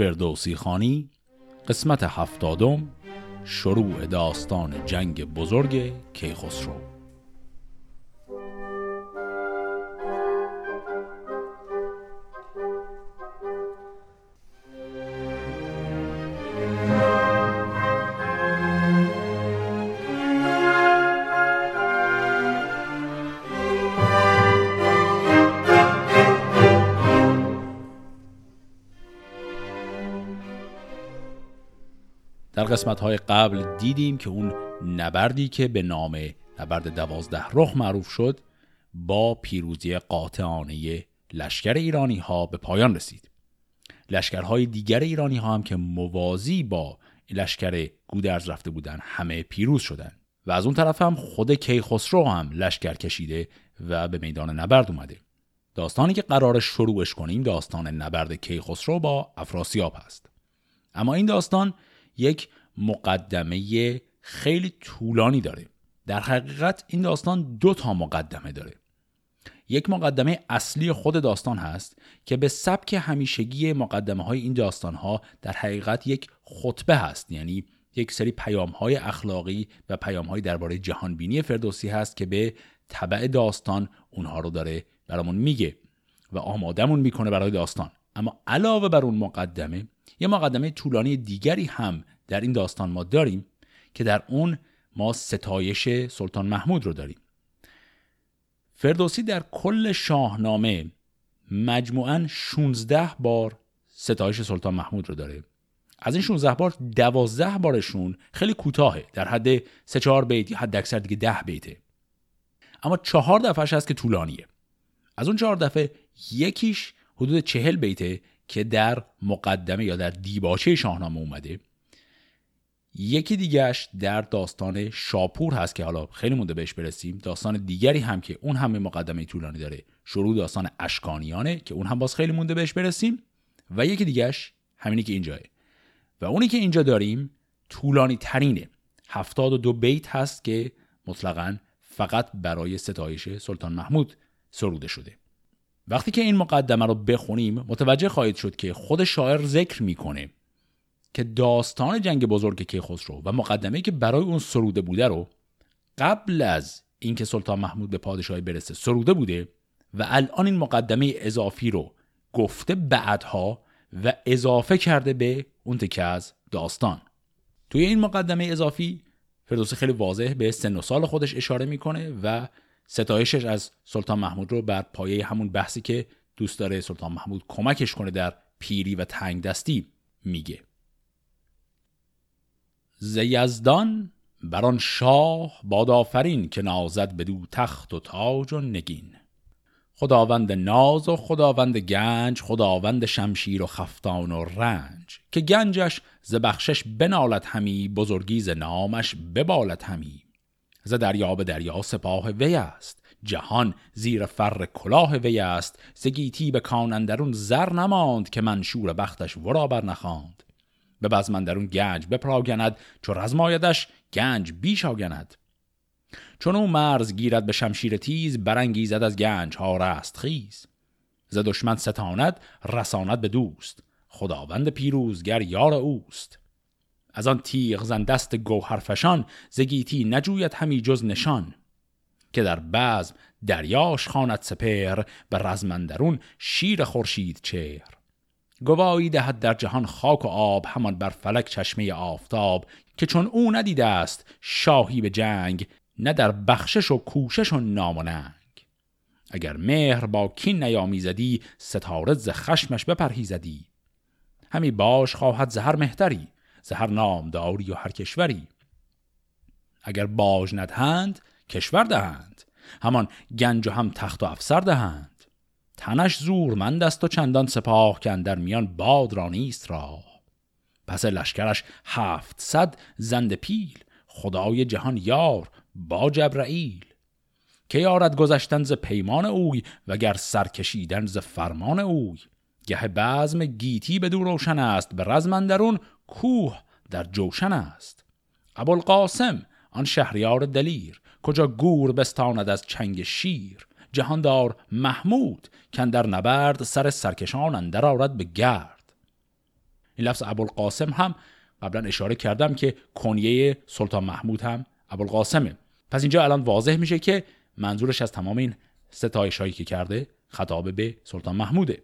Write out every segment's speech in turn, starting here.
فردوسی خانی قسمت هفتادم شروع داستان جنگ بزرگ کیخسرو. قسمت های قبل دیدیم که اون نبردی که به نام نبرد دوازده رخ معروف شد با پیروزی قاطعانه لشکر ایرانی ها به پایان رسید. لشکرهای دیگر ایرانی ها هم که موازی با لشکر گودرز رفته بودن همه پیروز شدن. و از اون طرف هم خود کیخسرو هم لشکر کشیده و به میدان نبرد اومده. داستانی که قرار شروعش کنیم داستان نبرد کیخسرو با افراسیاب هست. اما این داستان یک مقدمه خیلی طولانی داره. در حقیقت این داستان دو تا مقدمه داره. یک مقدمه اصلی خود داستان هست که به سبک همیشگی مقدمه های این داستان ها در حقیقت یک خطبه هست. یعنی یک سری پیام های اخلاقی و پیام های درباره جهانبینی فردوسی هست که به طبع داستان اونها رو داره برامون میگه و آمادمون می‌کنه برای داستان. اما علاوه بر اون مقدمه یه مقدمه طولانی دیگری هم در این داستان ما داریم که در اون ما ستایش سلطان محمود رو داریم. فردوسی در کل شاهنامه مجموعاً 16 بار ستایش سلطان محمود رو داره. از این 16 بار 12 بارشون خیلی کوتاهه در حد 3 4 بیت یا حد اکثر دیگه 10 بیته. اما چهار دفعهش هست که طولانیه. از اون چهار دفعه یکیش حدود چهل بیته که در مقدمه یا در دیباچه شاهنامه اومده. یکی دیگهش در داستان شاپور هست که حالا خیلی مونده بهش برسیم. داستان دیگری هم که اون هم مقدمه طولانی داره. شروع داستان اشکانیانه که اون هم باز خیلی مونده بهش برسیم. و یکی دیگهش همینی که اینجاه و اونی که اینجا داریم طولانی ترینه هفتاد و دو بیت هست که مطلقا فقط برای ستایش سلطان محمود سروده شده. وقتی که این مقدمه رو بخونیم متوجه خواهید شد که خود شاعر ذکر می‌کنه. که داستان جنگ بزرگ کیخسرو و مقدمه که برای اون سروده بوده رو قبل از اینکه سلطان محمود به پادشاهی برسه سروده بوده و الان این مقدمه اضافی رو گفته بعدها و اضافه کرده به اون تکه از داستان. توی این مقدمه اضافی فردوسی خیلی واضح به سن و سال خودش اشاره می‌کنه و ستایشش از سلطان محمود رو بر پایه همون بحثی که دوست داره سلطان محمود کمکش کنه در پیری و تنگ دستی میگه. زیزدان بران شاه باد آفرین که نازد بدو تخت و تاج و نگین. خداوند ناز و خداوند گنج خداوند شمشیر و خفتان و رنج که گنجش ز بخشش بنالت همی بزرگی ز نامش ببالت همی. ز دریا به دریا سپاه وی است جهان زیر فر کلاه وی است. ز گیتی به کان زر نماند که منشور بختش ورا بر نخواند. به بزمندرون گنج بپراگند چو رزمایدش گنج بیش آگند. چون او مرز گیرد به شمشیر تیز برانگیزد از گنج ها رست خیز. ز دشمن ستاند رساند به دوست. خداوند پیروزگر یار اوست. از آن تیغ زن دست گوهرفشان زگیتی نجوید همی جز نشان. که در بزم دریاش خواند سپر به رزمندرون شیر خورشید چهر. گوایی دهد در جهان خاک و آب همان بر فلک چشمه آفتاب که چون او ندیده است شاهی به جنگ نه در بخشش و کوشش و نام اگر مهر با کین نیامیزدی ستاره ز خشمش بپرهیزدی. همی باش خواهد زهر مهتری زهر نامداری و هر کشوری. اگر باج ندهند کشور دهند. همان گنج و هم تخت و افسر دهند. تنش زورمند است و چندان سپاه که در میان باد را نیست راه پس لشکرش هفتصد زند پیل خدای جهان یار با جبرائیل که یارد گذشتن ز پیمان اوی وگر سرکشیدن ز فرمان اوی؟ گه بزم گیتی به دور روشن است به رزمندرون کوه در جوشن است. ابوالقاسم آن شهریار دلیر کجا گور بستاند از چنگ شیر؟ جهاندار محمود کن در نبرد سر سرکشان اندر آرد به گرد. این لفظ ابوالقاسم هم قبلا اشاره کردم که کنیه سلطان محمود هم ابوالقاسمه. پس اینجا الان واضح میشه که منظورش از تمام این ستایش هایی که کرده خطاب به سلطان محموده.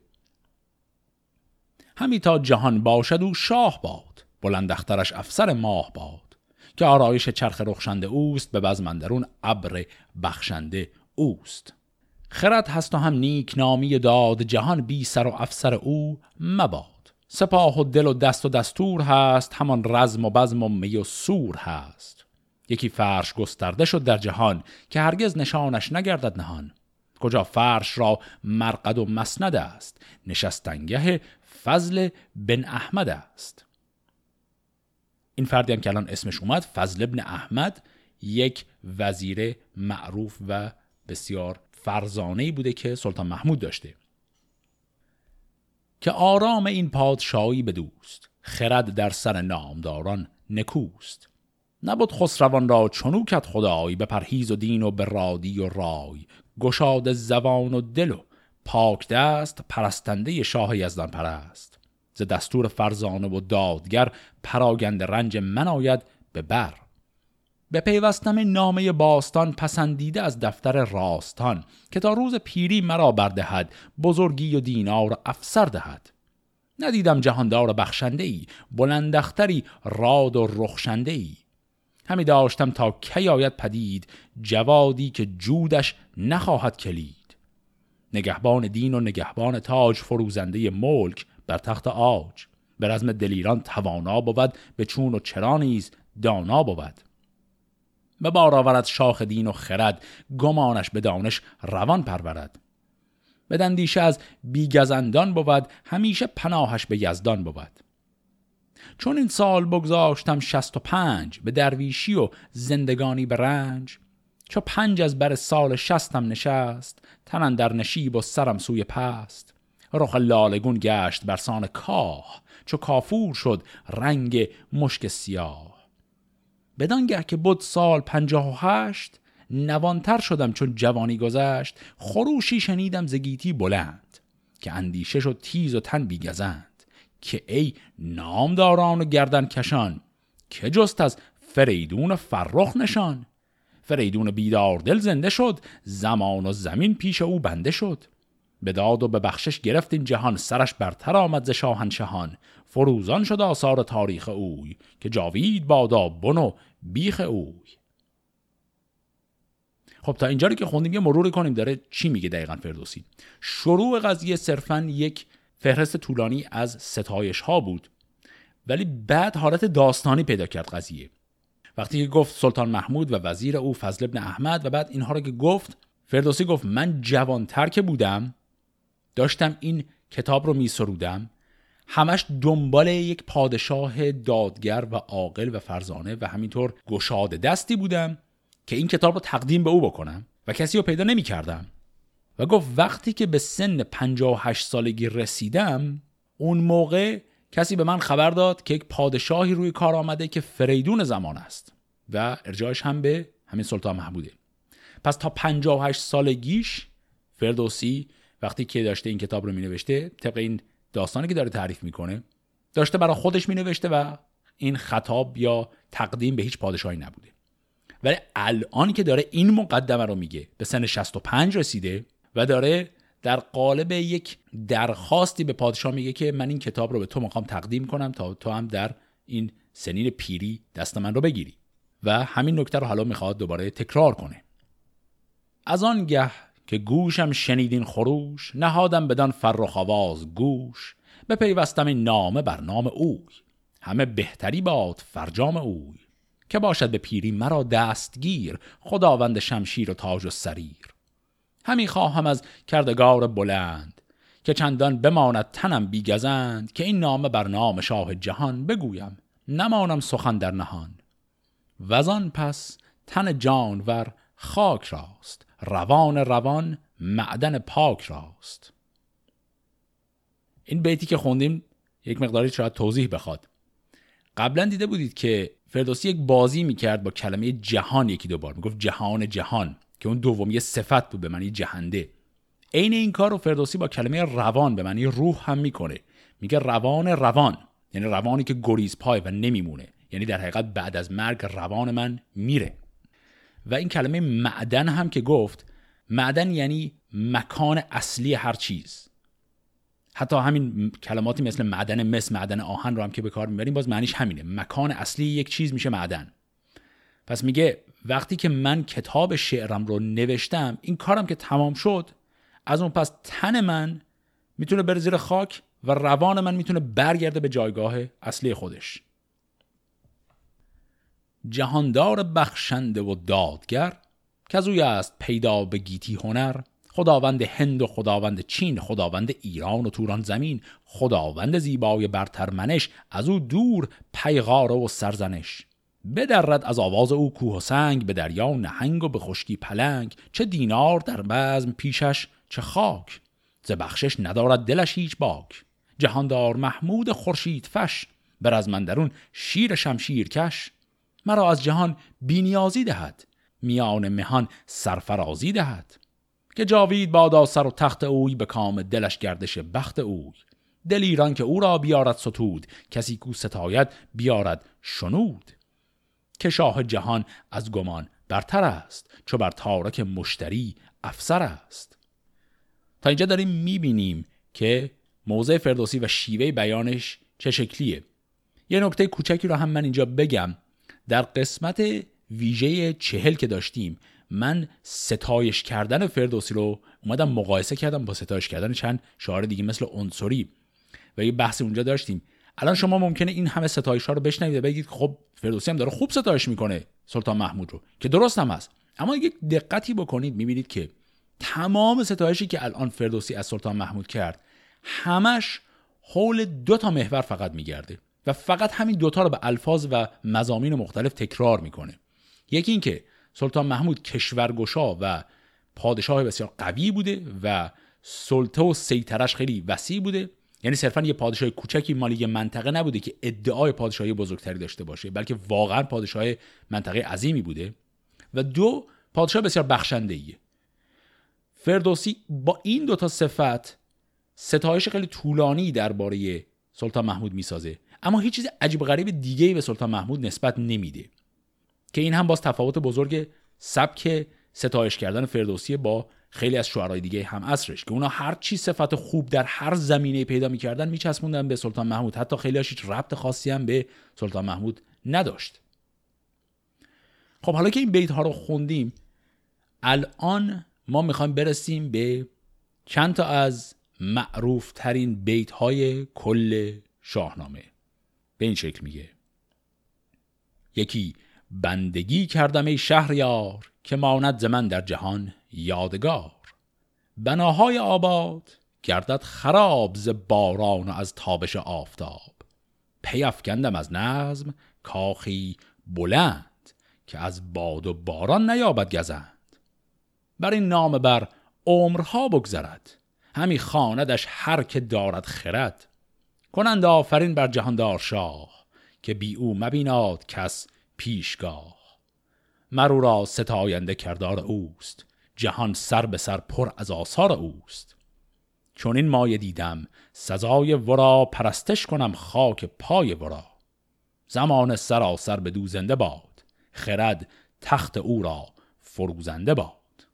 همی تا جهان باشد و شاه باد بلند اخترش افسر ماه باد که آرایش چرخ رخشنده اوست به بزمندرون ابر بخشنده اوست. خرد هست و هم نیک نامی داد جهان بی سر و افسر او مباد. سپاه و دل و دست و دستور هست همان رزم و بزم و می و سور هست. یکی فرش گسترده شد در جهان که هرگز نشانش نگردد نهان. کجا فرش را مرقد و مسند است؟ نشستنگه فضل بن احمد است. این فردی هم که الان اسمش اومد فضل بن احمد یک وزیر معروف و بسیار فرزانه بوده که سلطان محمود داشته. که آرام این پادشاهی به دوست خرد در سر نامداران نکوست. نبود خسروان را چنو کت خدای به پرهیز و دین و به رادی و رای. گشاد زبان و دل و پاک دست پرستنده شاه یزدان پرست. ز دستور فرزانه و دادگر پراگند رنج من آید به بر. به پیوستم نامه باستان پسندیده از دفتر راستان که تا روز پیری مرا بردهد بزرگی و دینار افسر دهد. ندیدم جهاندار بخشنده ای بلندختری راد و رخشنده ای همی داشتم تا کی آید پدید جوادی که جودش نخواهد کلید. نگهبان دین و نگهبان تاج فروزنده ملک بر تخت آج. به رزم دلیران توانا بود به چون و چرا نیز دانا بود. به بار آورد شاخ دین و خرد گمانش به دانش روان پرورد. به دندیشه از بیگزندان بود همیشه پناهش به یزدان بود. چون این سال بگذاشتم شست و پنج به درویشی و زندگانی به رنج چو پنج از بر سال شستم نشست تنن در نشیب و سرم سوی پست. رخ لالگون گشت برسان کاه چو کافور شد رنگ مشک سیاه. بدانگه که بود سال پنجاه و هشت نوانتر شدم چون جوانی گذشت خروشی شنیدم زگیتی بلند که اندیشه شد تیز و تن بیگزند که ای نامداران و گردن کشان که جست از فریدون فرخ نشان؟ فریدون بیدار دل زنده شد زمان و زمین پیش او بنده شد. به داد و به بخشش گرفت این جهان سرش برتر آمد ز شاهنشهان. فروزان شد آثار تاریخ اوی که جاوید بادا بن بیخ اوی. خب تا اینجا که خوندیم یه مروری کنیم. داره چی میگه دقیقا فردوسی؟ شروع قضیه صرفا یک فهرست طولانی از ستایش ها بود. ولی بعد حالت داستانی پیدا کرد قضیه. وقتی که گفت سلطان محمود و وزیر او فضل ابن احمد و بعد اینها رو که گفت فردوسی گفت من جوانتر که بودم داشتم این کتاب رو می سرودم همش دنبال یک پادشاه دادگر و عاقل و فرزانه و همینطور گشاد دستی بودم که این کتاب رو تقدیم به او بکنم و کسی رو پیدا نمی کردم و گفت وقتی که به سن 58 سالگی رسیدم اون موقع کسی به من خبر داد که یک پادشاهی روی کار آمده که فریدون زمان است و ارجاعش هم به همین سلطان محموده. پس تا 58 سالگیش فردوسی وقتی که داشته این کتاب رو می نوشته طبق این داستانی که داره تعریف می‌کنه داشته برای خودش می نوشته و این خطاب یا تقدیم به هیچ پادشاهی نبوده. ولی الان که داره این مقدمه رو میگه به سن 65 رسیده و داره در قالب یک درخواستی به پادشاه میگه که من این کتاب رو به تو می‌خوام تقدیم کنم تا تو هم در این سنین پیری دست من رو بگیری. و همین نکته رو حالا می‌خواد دوباره تکرار کنه. از آن گه که گوشم شنیدین خروش نهادم بدان فرخ آواز گوش. پیوستم این نامه بر نام اوی همه بهتری باد فرجام اوی. که باشد به پیری مرا دستگیر خداوند شمشیر و تاج و سریر. همی خواهم از کردگار بلند که چندان بماند تنم بیگزند که این نامه بر نام شاه جهان بگویم نمانم سخن در نهان. وزان پس تن جانور خاک راست روان روان معدن پاک راست. این بیتی که خوندیم یک مقداری شاید توضیح بخواد. قبلا دیده بودید که فردوسی یک بازی می‌کرد با کلمه جهان یکی دو بار. می‌گفت جهان جهان که اون دومی صفت بود به معنی جهنده. عین این کار رو فردوسی با کلمه روان به معنی روح هم می‌کنه. میگه روان روان یعنی روانی که گریز پای و نمیمونه. یعنی در حقیقت بعد از مرگ روان من میره. و این کلمه معدن هم که گفت معدن یعنی مکان اصلی هر چیز. حتی همین کلماتی مثل معدن مس معدن آهن رو هم که به کار می‌بریم باز معنیش همینه. مکان اصلی یک چیز میشه معدن. پس میگه وقتی که من کتاب شعرم رو نوشتم این کارم که تمام شد از اون پس تن من می‌تونه بره زیر خاک و روان من می‌تونه برگرده به جایگاه اصلی خودش. جهاندار بخشنده و دادگر که از است پیدا به گیتی هنر خداوند هند و خداوند چین خداوند ایران و توران زمین خداوند زیبای برتر منش از او دور پیغار و سرزنش. بدرد از آواز او کوه و سنگ به دریا نهنگ و به خشکی پلنگ چه دینار در بزم پیشش چه خاک. ز بخشش ندارد دلش هیچ باک. جهاندار محمود خورشید فش بر از شیر شمشیر کش. مرا از جهان بینیازی دهد. میان مهان سرفرازی دهد. که جاوید بادا سر و تخت اوی به کام دلش گردش بخت اوی. دل ایران که او را بیارد ستود کسی کو ستاید بیارد شنود. که شاه جهان از گمان برتر است چو بر تارک مشتری افسر است. تا اینجا داریم می‌بینیم که موضع فردوسی و شیوه بیانش چه شکلیه. یه نکته کوچکی رو هم من اینجا بگم. در قسمت ویژه چهل که داشتیم من ستایش کردن فردوسی رو اومدم مقایسه کردم با ستایش کردن چند شعار دیگه مثل عنصری. و یه بحث اونجا داشتیم. الان شما ممکنه این همه ستایش ها رو بشنوید و بگید خب فردوسی هم داره خوب ستایش می‌کنه سلطان محمود رو که درست هم هست. اما یک دقتی بکنید می‌بینید که تمام ستایشی که الان فردوسی از سلطان محمود کرد همش حول دو تا محور فقط میگرده. و فقط همین دوتا رو به الفاظ و مزامین مختلف تکرار می‌کنه. یکی اینکه سلطان محمود کشورگشا و پادشاه بسیار قوی بوده و سلطه و سیطرش خیلی وسیع بوده. یعنی صرفا یه پادشاه کوچکی مالی منطقه نبوده که ادعای پادشاهی بزرگتری داشته باشه بلکه واقعا پادشاه منطقه عظیمی بوده. و دو پادشاه بسیار بخشنده ایه فردوسی با این دوتا صفت ستایش خیلی طولانی درباره سلطان محمود می‌سازه. اما هیچ چیز عجیب غریب دیگه به سلطان محمود نسبت نمیده که این هم باز تفاوت بزرگ سبک ستایش کردن فردوسی با خیلی از شعرهای دیگه هم اصرش که اونا هر چی صفت خوب در هر زمینه پیدا می‌کردن میچسبوندن به سلطان محمود. حتی خیلی هیچ ربط خاصی هم به سلطان محمود نداشت. خب حالا که این بیت ها رو خوندیم الان ما می‌خوایم برسیم به چند تا از معروف ترین بیت های کل شاهنامه. به این شکل میگه. یکی بندگی کردم ای شهریار که ماند زمن در جهان یادگار. بناهای آباد گردد خراب ز باران و از تابش آفتاب. پی افکندم از نظم کاخی بلند که از باد و باران نیابد گزند. بر این نام بر عمرها بگذرد. همی خاندش هر که دارد خرد. کنند آفرین بر جهاندار شاه که بی او مبیناد کس پیشگاه. مرو را ستاینده کردار اوست جهان سر به سر پر از آثار اوست. چون این مایه دیدم سزای ورا پرستش کنم خاک پای ورا. زمان سراسر به دوزنده باد خرد تخت او را فروزنده باد.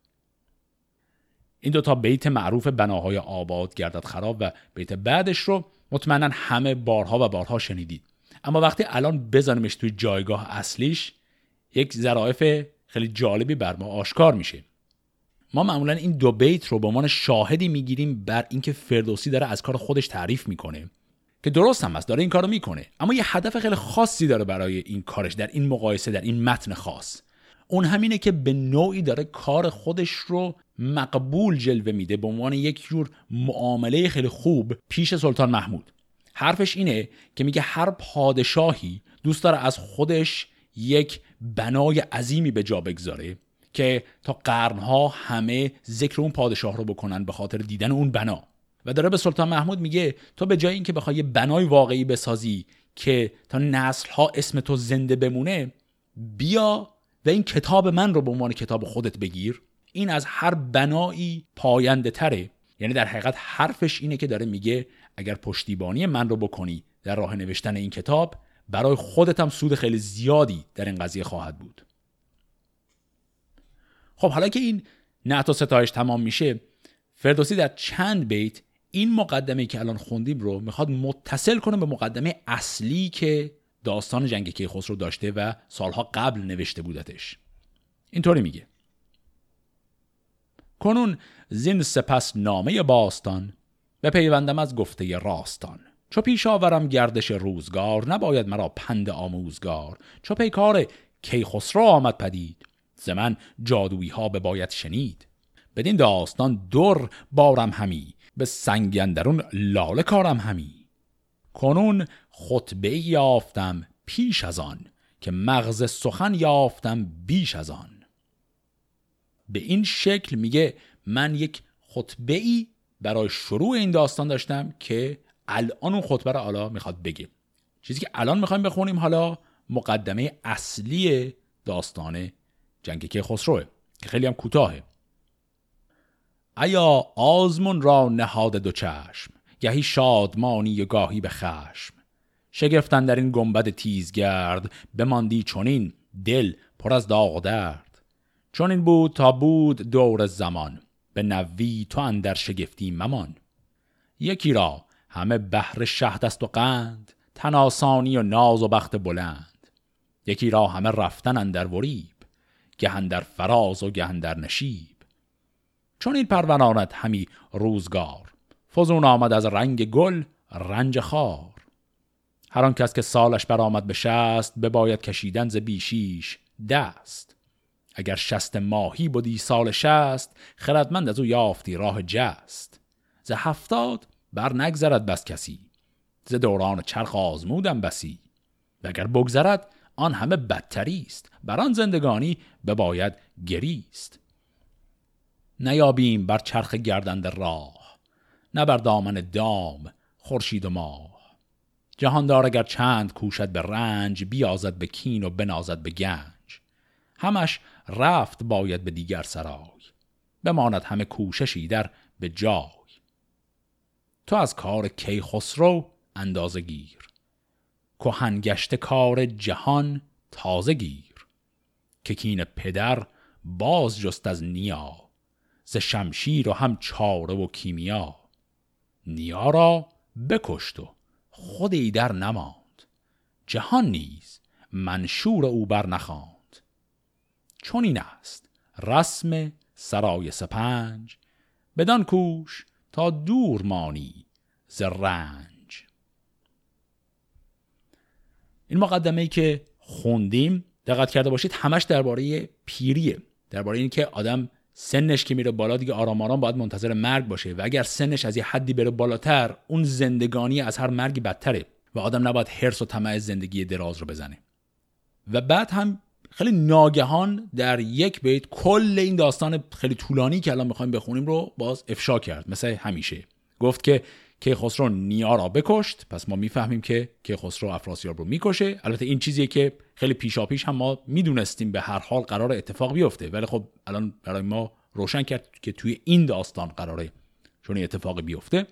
این دوتا بیت معروف بناهای آباد گردد خراب و بیت بعدش رو مطمئنا همه بارها و بارها شنیدید. اما وقتی الان بزنیمش توی جایگاه اصلیش یک ظرافت خیلی جالبی بر ما آشکار میشه. ما معمولا این دو بیت رو به عنوان شاهدی می‌گیریم بر اینکه فردوسی داره از کار خودش تعریف می‌کنه که درست هم است داره این کارو می‌کنه. اما یه هدف خیلی خاصی داره برای این کارش در این مقایسه در این متن خاص. اون همینه که به نوعی داره کار خودش رو مقبول جلوه میده. به عنوان یک جور معامله خیلی خوب پیش سلطان محمود. حرفش اینه که میگه هر پادشاهی دوست داره از خودش یک بنای عظیمی به جا بگذاره که تا قرنها همه ذکر اون پادشاه رو بکنن به خاطر دیدن اون بنا. و داره به سلطان محمود میگه تو به جای اینکه بخوای بنای واقعی بسازی که تا نسل ها اسم تو زنده بمونه بیا و این کتاب من رو به عنوان کتاب خودت بگیر. این از هر بنایی پاینده تره. یعنی در حقیقت حرفش اینه که داره میگه اگر پشتیبانی من رو بکنی در راه نوشتن این کتاب برای خودت هم سود خیلی زیادی در این قضیه خواهد بود. خب حالا که این نعت و ستایش تمام میشه فردوسی در چند بیت این مقدمه که الان خوندیم رو می‌خواد متصل کنه به مقدمه اصلی که داستان جنگ کیخسرو داشته و سالها قبل نوشته بودتش. اینطوری میگه. کنون زین سپس نامه باستان به پیوندم از گفته راستان. چو پیش آورم گردش روزگار نباید مرا پند آموزگار. چو پیکار کیخسرو آمد پدید ز من جادویی ها به باید شنید. بدین داستان در بارم همی به سنگندرون لاله کارم همی. کنون خطبه یافتم پیش از آن که مغز سخن یافتم بیش از آن. به این شکل میگه من یک خطبه ای برای شروع این داستان داشتم که الان اون خطبه رو حالا می‌خواد بگه چیزی که الان می‌خوایم بخونیم حالا مقدمه اصلی داستان جنگ که خسروه که خیلی هم کوتاهه. ایا آزمون را نهاد دو چشم گهی شادمانی و گاهی به خشم. شگفتن در این گنبد تیزگرد بماندی چونین دل پر از داغ درد چون این بود تا بود دور زمان به نوی تو اندر شگفتی ممان. یکی را همه بحر شهد است و قند تناسانی و ناز و بخت بلند. یکی را همه رفتن اندر وریب گهندر فراز و گهندر نشیب. چون این پرونانت همی روزگار فزون آمد از رنگ گل رنج خار. هر آن کس که سالش برآمد به شست بباید کشیدن ز بیشیش دست. اگر شست ماهی بودی سال شست خردمند از او یافتی راه جست. ز هفتاد بر نگذرد بس کسی ز دوران چرخ آزمودم بسی. و اگر بگذرد آن همه بدتری است بر آن زندگانی بباید گریست. نیابیم بر چرخ گردند راه نه بر دامن دام خورشید و ماه. جهاندار اگر چند کوشد به رنج بیازد به کین و بنازد به گنج. همش رفت باید به دیگر سرای بماند همه کوششی در به جای. تو از کار کیخسرو اندازه گیر کهنگشت کار جهان تازه گیر. که کین پدر باز جست از نیا ز شمشیر و هم چاره و کیمیا. نیا را بکشت و خود ای در نماند. جهان نیز منشور او بر نخواند. چون این است رسم سرای سپنج. بدان کوش تا دور مانی ز رنج. این مقدمه ای که خوندیم دقت کرده باشید همش درباره پیریه. درباره اینکه آدم سنش که میره بالا دیگه آرام آرام باید منتظر مرگ باشه و اگر سنش از یه حدی بره بالاتر اون زندگانی از هر مرگی بدتره و آدم نباید حرس و طمع زندگی دراز رو بزنه. و بعد هم خیلی ناگهان در یک بیت کل این داستان خیلی طولانی که الان می‌خوایم بخونیم رو باز افشا کرد مثل همیشه. گفت که کیخسرو نیا را بکشت پس ما می‌فهمیم که کیخسرو افراسیاب رو می‌کشه. البته این چیزیه که خیلی پیشاپیش هم ما می‌دونستیم به هر حال قرار اتفاق بیفته. ولی خب الان برای ما روشن کرد که توی این داستان قراره چون اتفاق بیفته.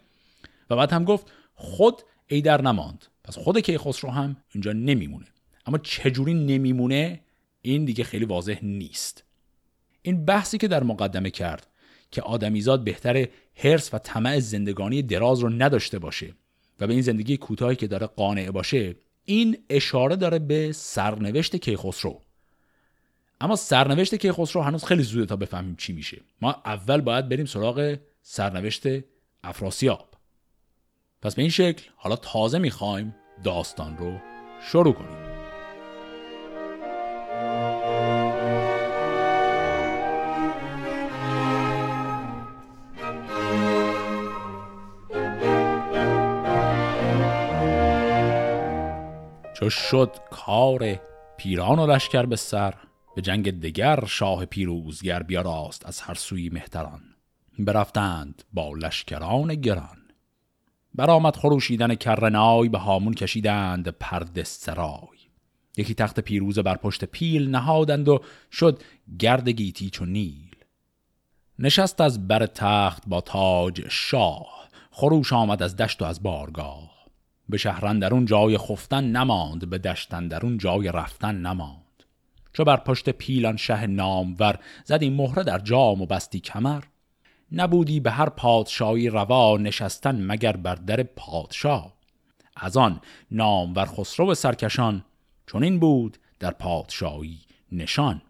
و بعد هم گفت خود ایدر نماند. پس خود کیخسرو هم اینجا نمیمونه. اما چجوری نمیمونه؟ این دیگه خیلی واضح نیست. این بحثی که در مقدمه کرد که آدمیزاد بهتر هرس و طمع زندگانی دراز رو نداشته باشه و به این زندگی کوتاهی که داره قانع باشه این اشاره داره به سرنوشت کیخسرو. اما سرنوشت کیخسرو هنوز خیلی زوده تا بفهمیم چی میشه. ما اول باید بریم سراغ سرنوشت افراسیاب. پس به این شکل حالا تازه می‌خوایم داستان رو شروع کنیم. چو شد کار پیران و لشکر به سر به جنگ دگر شاه پیروزگر بیاراست از هر سوی مهتران. برفتند با لشکران گران. برآمد خروشیدن کرنای به هامون کشیدند پرد سرای. یکی تخت پیروز بر پشت پیل نهادند و شد گرد گیتی چو نیل. نشست از بر تخت با تاج شاه خروش آمد از دشت و از بارگاه. به شهرندرون جای خفتن نماند به دشتندرون جای رفتن نماند. چو بر پشت پیلان شه نامور زدی مهره در جام و بستی کمر. نبودی به هر پادشاهی روا نشستن مگر بر در پادشاه. از آن نامور خسرو سرکشان چون این بود در پادشاهی نشان.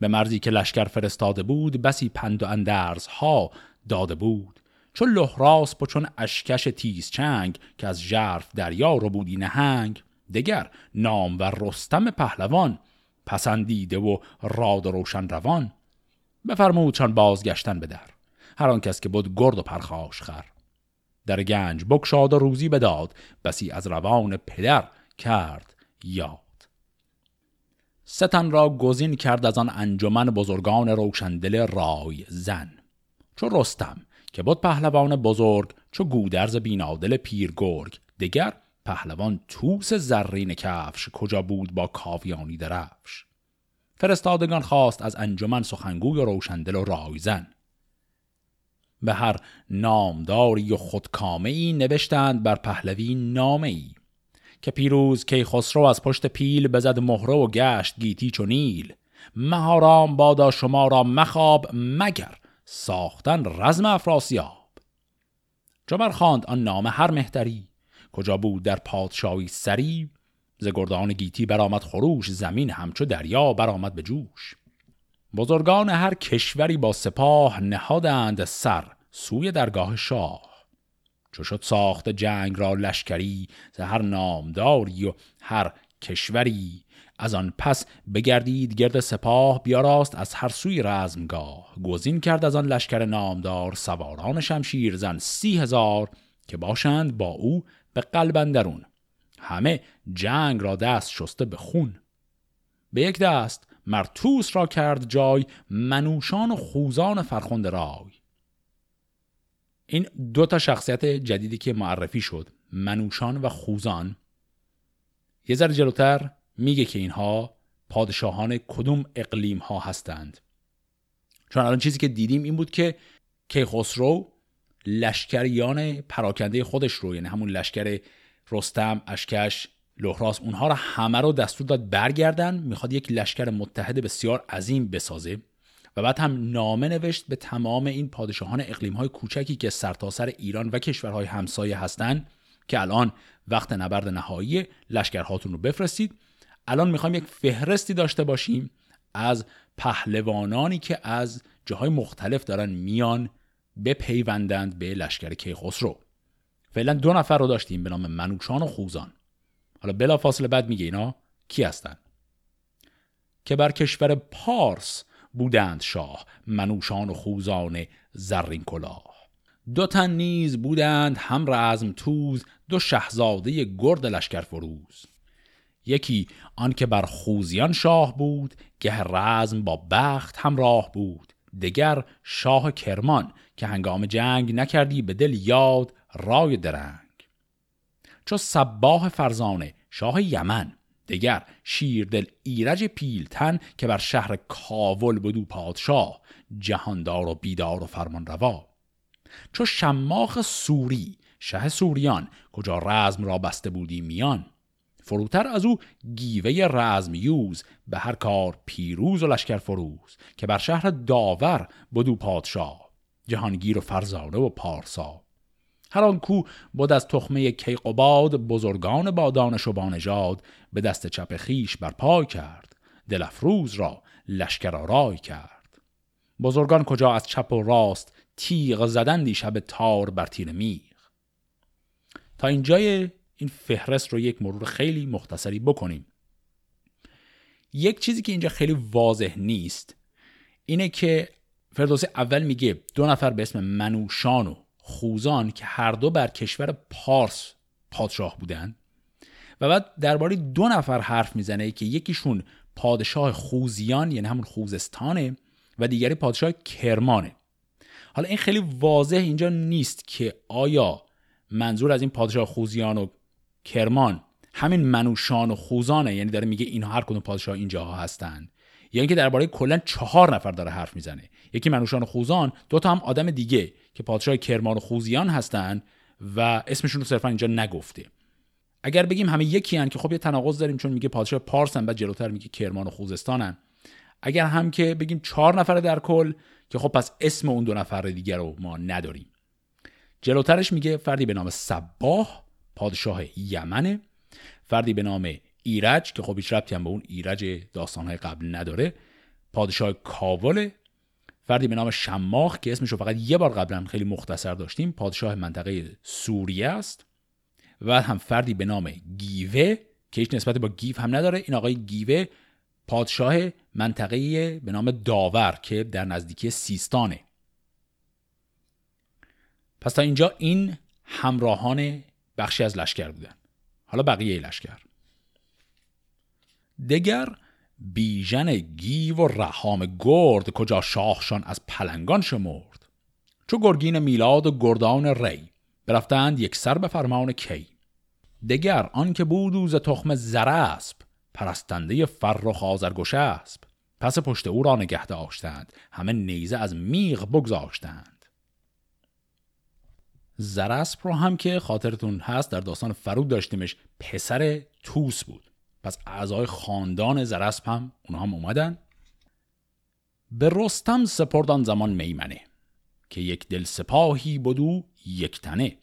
به مرزی که لشکر فرستاده بود بسی پند و اندرزها داده بود. چون لحراس و چون اشکش تیز چنگ که از ژرف دریا رو بودی نهنگ دگر نام و رستم پهلوان پسندیده و راد و روشن روان. بفرمود چون بازگشتن به در هر آن کس که بود گرد و پرخاش خر. در گنج بکشاد و روزی بداد بسی از روان پدر کرد یاد. ستن را گزین کرد از آن انجمن بزرگان روشندل رای زن. چو رستم که بود پهلوان بزرگ چو گودرز بینادل پیر گرگ. دگر پهلوان توس زرین کفش کجا بود با کاویانی درفش. فرستادگان خواست از انجمن سخنگوی و روشندل و رایزن به هر نامداری و خودکامه ای نوشتند بر پهلوی نامه ای که پیروز کی خسرو از پشت پیل بزد مهره و گشت گیتی چو نیل. مهارام بادا شما را مخاب مگر. ساختن رزم افراسیاب. چو خواند آن نامه هر مهتری. کجا بود در پادشاهی سری؟ ز گردان گیتی برآمد خروش زمین همچو دریا برآمد به جوش. بزرگان هر کشوری با سپاه نهادند سر سوی درگاه شاه. چو شد ساخت جنگ را لشکری ز هر نامداری و هر کشوری از آن پس بگردید گرد سپاه بیاراست از هر سوی رزمگاه. گزین کرد از آن لشکر نامدار سواران شمشیر زن سی هزار که باشند با او به قلب اندرون. همه جنگ را دست شسته به خون. به یک دست مرتوس را کرد جای منوشان و خوزان فرخنده رای. این دو تا شخصیت جدیدی که معرفی شد منوشان و خوزان. یه ذره جلوتر میگه که اینها پادشاهان کدوم اقلیم ها هستند. چون الان چیزی که دیدیم این بود که کیخسرو لشکریان پراکنده خودش رو یعنی همون لشکر رستم اشکش لحراس اونها رو همه رو دستور داد برگردن می‌خواد یک لشکر متحد بسیار عظیم بسازه. و بعد هم نامه نوشت به تمام این پادشاهان اقلیم های کوچکی که سرتاسر سر ایران و کشورهای همسایه هستند که الان وقت نبرد نهایی لشکرهاتون رو بفرستید. الان می‌خوایم یک فهرستی داشته باشیم از پهلوانانی که از جاهای مختلف دارن میان بپیوندند به لشکر کیخسرو. فعلا دو نفر رو داشتیم به نام منوشان و خوزان. حالا بلا فاصله بعد میگه اینا کی هستن؟ که بر کشور پارس بودند شاه منوشان و خوزان زرین کلاه دو تن نیز بودند هم رزم توز دو شهزاده گرد لشکر فروز. یکی آنکه بر خوزیان شاه بود گه رزم با بخت همراه بود. دگر شاه کرمان که هنگام جنگ نکردی به دل یاد رای درنگ. چو سباه فرزانه شاه یمن. دگر شیردل ایرج پیلتن که بر شهر کاول بدو پادشاه. جهاندار و بیدار و فرمان روا چو شماخ سوری شه سوریان کجا رزم را بسته بودی میان. فروتر از او گیوه رزم یوز به هر کار پیروز و لشکر فروز که بر شهر داور بدو پادشاه جهانگیر و فرزانه و پارسا. هر آن کو بود از تخمه کیقوباد بزرگان با دانش و بانژاد به دست چپ خیش بر پای کرد دل افروز را لشکر آرای کرد. بزرگان کجا از چپ و راست تیغ زدندی شب تار بر تیر میغ تا اینجای این فهرست رو یک مرور خیلی مختصری بکنیم. یک چیزی که اینجا خیلی واضح نیست اینه که فردوسی اول میگه دو نفر به اسم منوشان و خوزان که هر دو بر کشور پارس پادشاه بودن و بعد درباره دو نفر حرف می‌زنه که یکیشون پادشاه خوزیان یعنی همون خوزستانه و دیگری پادشاه کرمانه. حالا این خیلی واضح اینجا نیست که آیا منظور از این پادشاه خوزیان و کرمان همین منوشان و خوزانه یعنی داره میگه اینها هر کدوم پادشاه اینجاها هستن. یعنی که درباره کلا چهار نفر داره حرف می‌زنه. یکی منوشان و خوزان دو تا هم آدم دیگه که پادشاه کرمان و خوزیان هستن و اسمشون رو صرفا اینجا نگفته. اگر بگیم همه یکی هن که خب یه تناقض داریم چون میگه پادشاه پارسن بعد جلوتر میگه کرمان و خوزستانن اگر هم که بگیم چهار نفر در کل که خب پس اسم اون دو نفر دیگر رو ما نداریم. جلوترش میگه فردی به نام صباه پادشاه یمنه. فردی به نام ایرج که خب هیچ ربطی هم به اون ایرج داستانهای قبل نداره. پادشاه کاول فردی به نام شماخ که اسمش رو فقط یه بار قبلا خیلی مختصر داشتیم پادشاه منطقه سوریه است. و هم فردی به نام گیوه که هیچ نسبت با گیو هم نداره. این آقای گیوه پادشاه منطقه به نام داور که در نزدیکی سیستانه. پس تا اینجا این همراهان بخشی از لشکر بودن. حالا بقیه لشکر. دگر بیژن گیو و رحام گرد کجا شاهشان از پلنگان شمرد. چو گرگین میلاد و گردان ری برفتند یک سر به فرمان کی. دگر آن که بود او ز تخم زراسب پرستنده فرخ آزرگوش اسب پس پشت او را نگه داشتند. همه نیزه از میغ بگذاشتند. زراسب رو هم که خاطرتون هست در داستان فرود داشتیمش پسر توس بود. پس اعضای خاندان زرسپ هم اونها هم اومدن. به رستم سپردان زمان میمنه که یک دل سپاهی بدو یک تنه.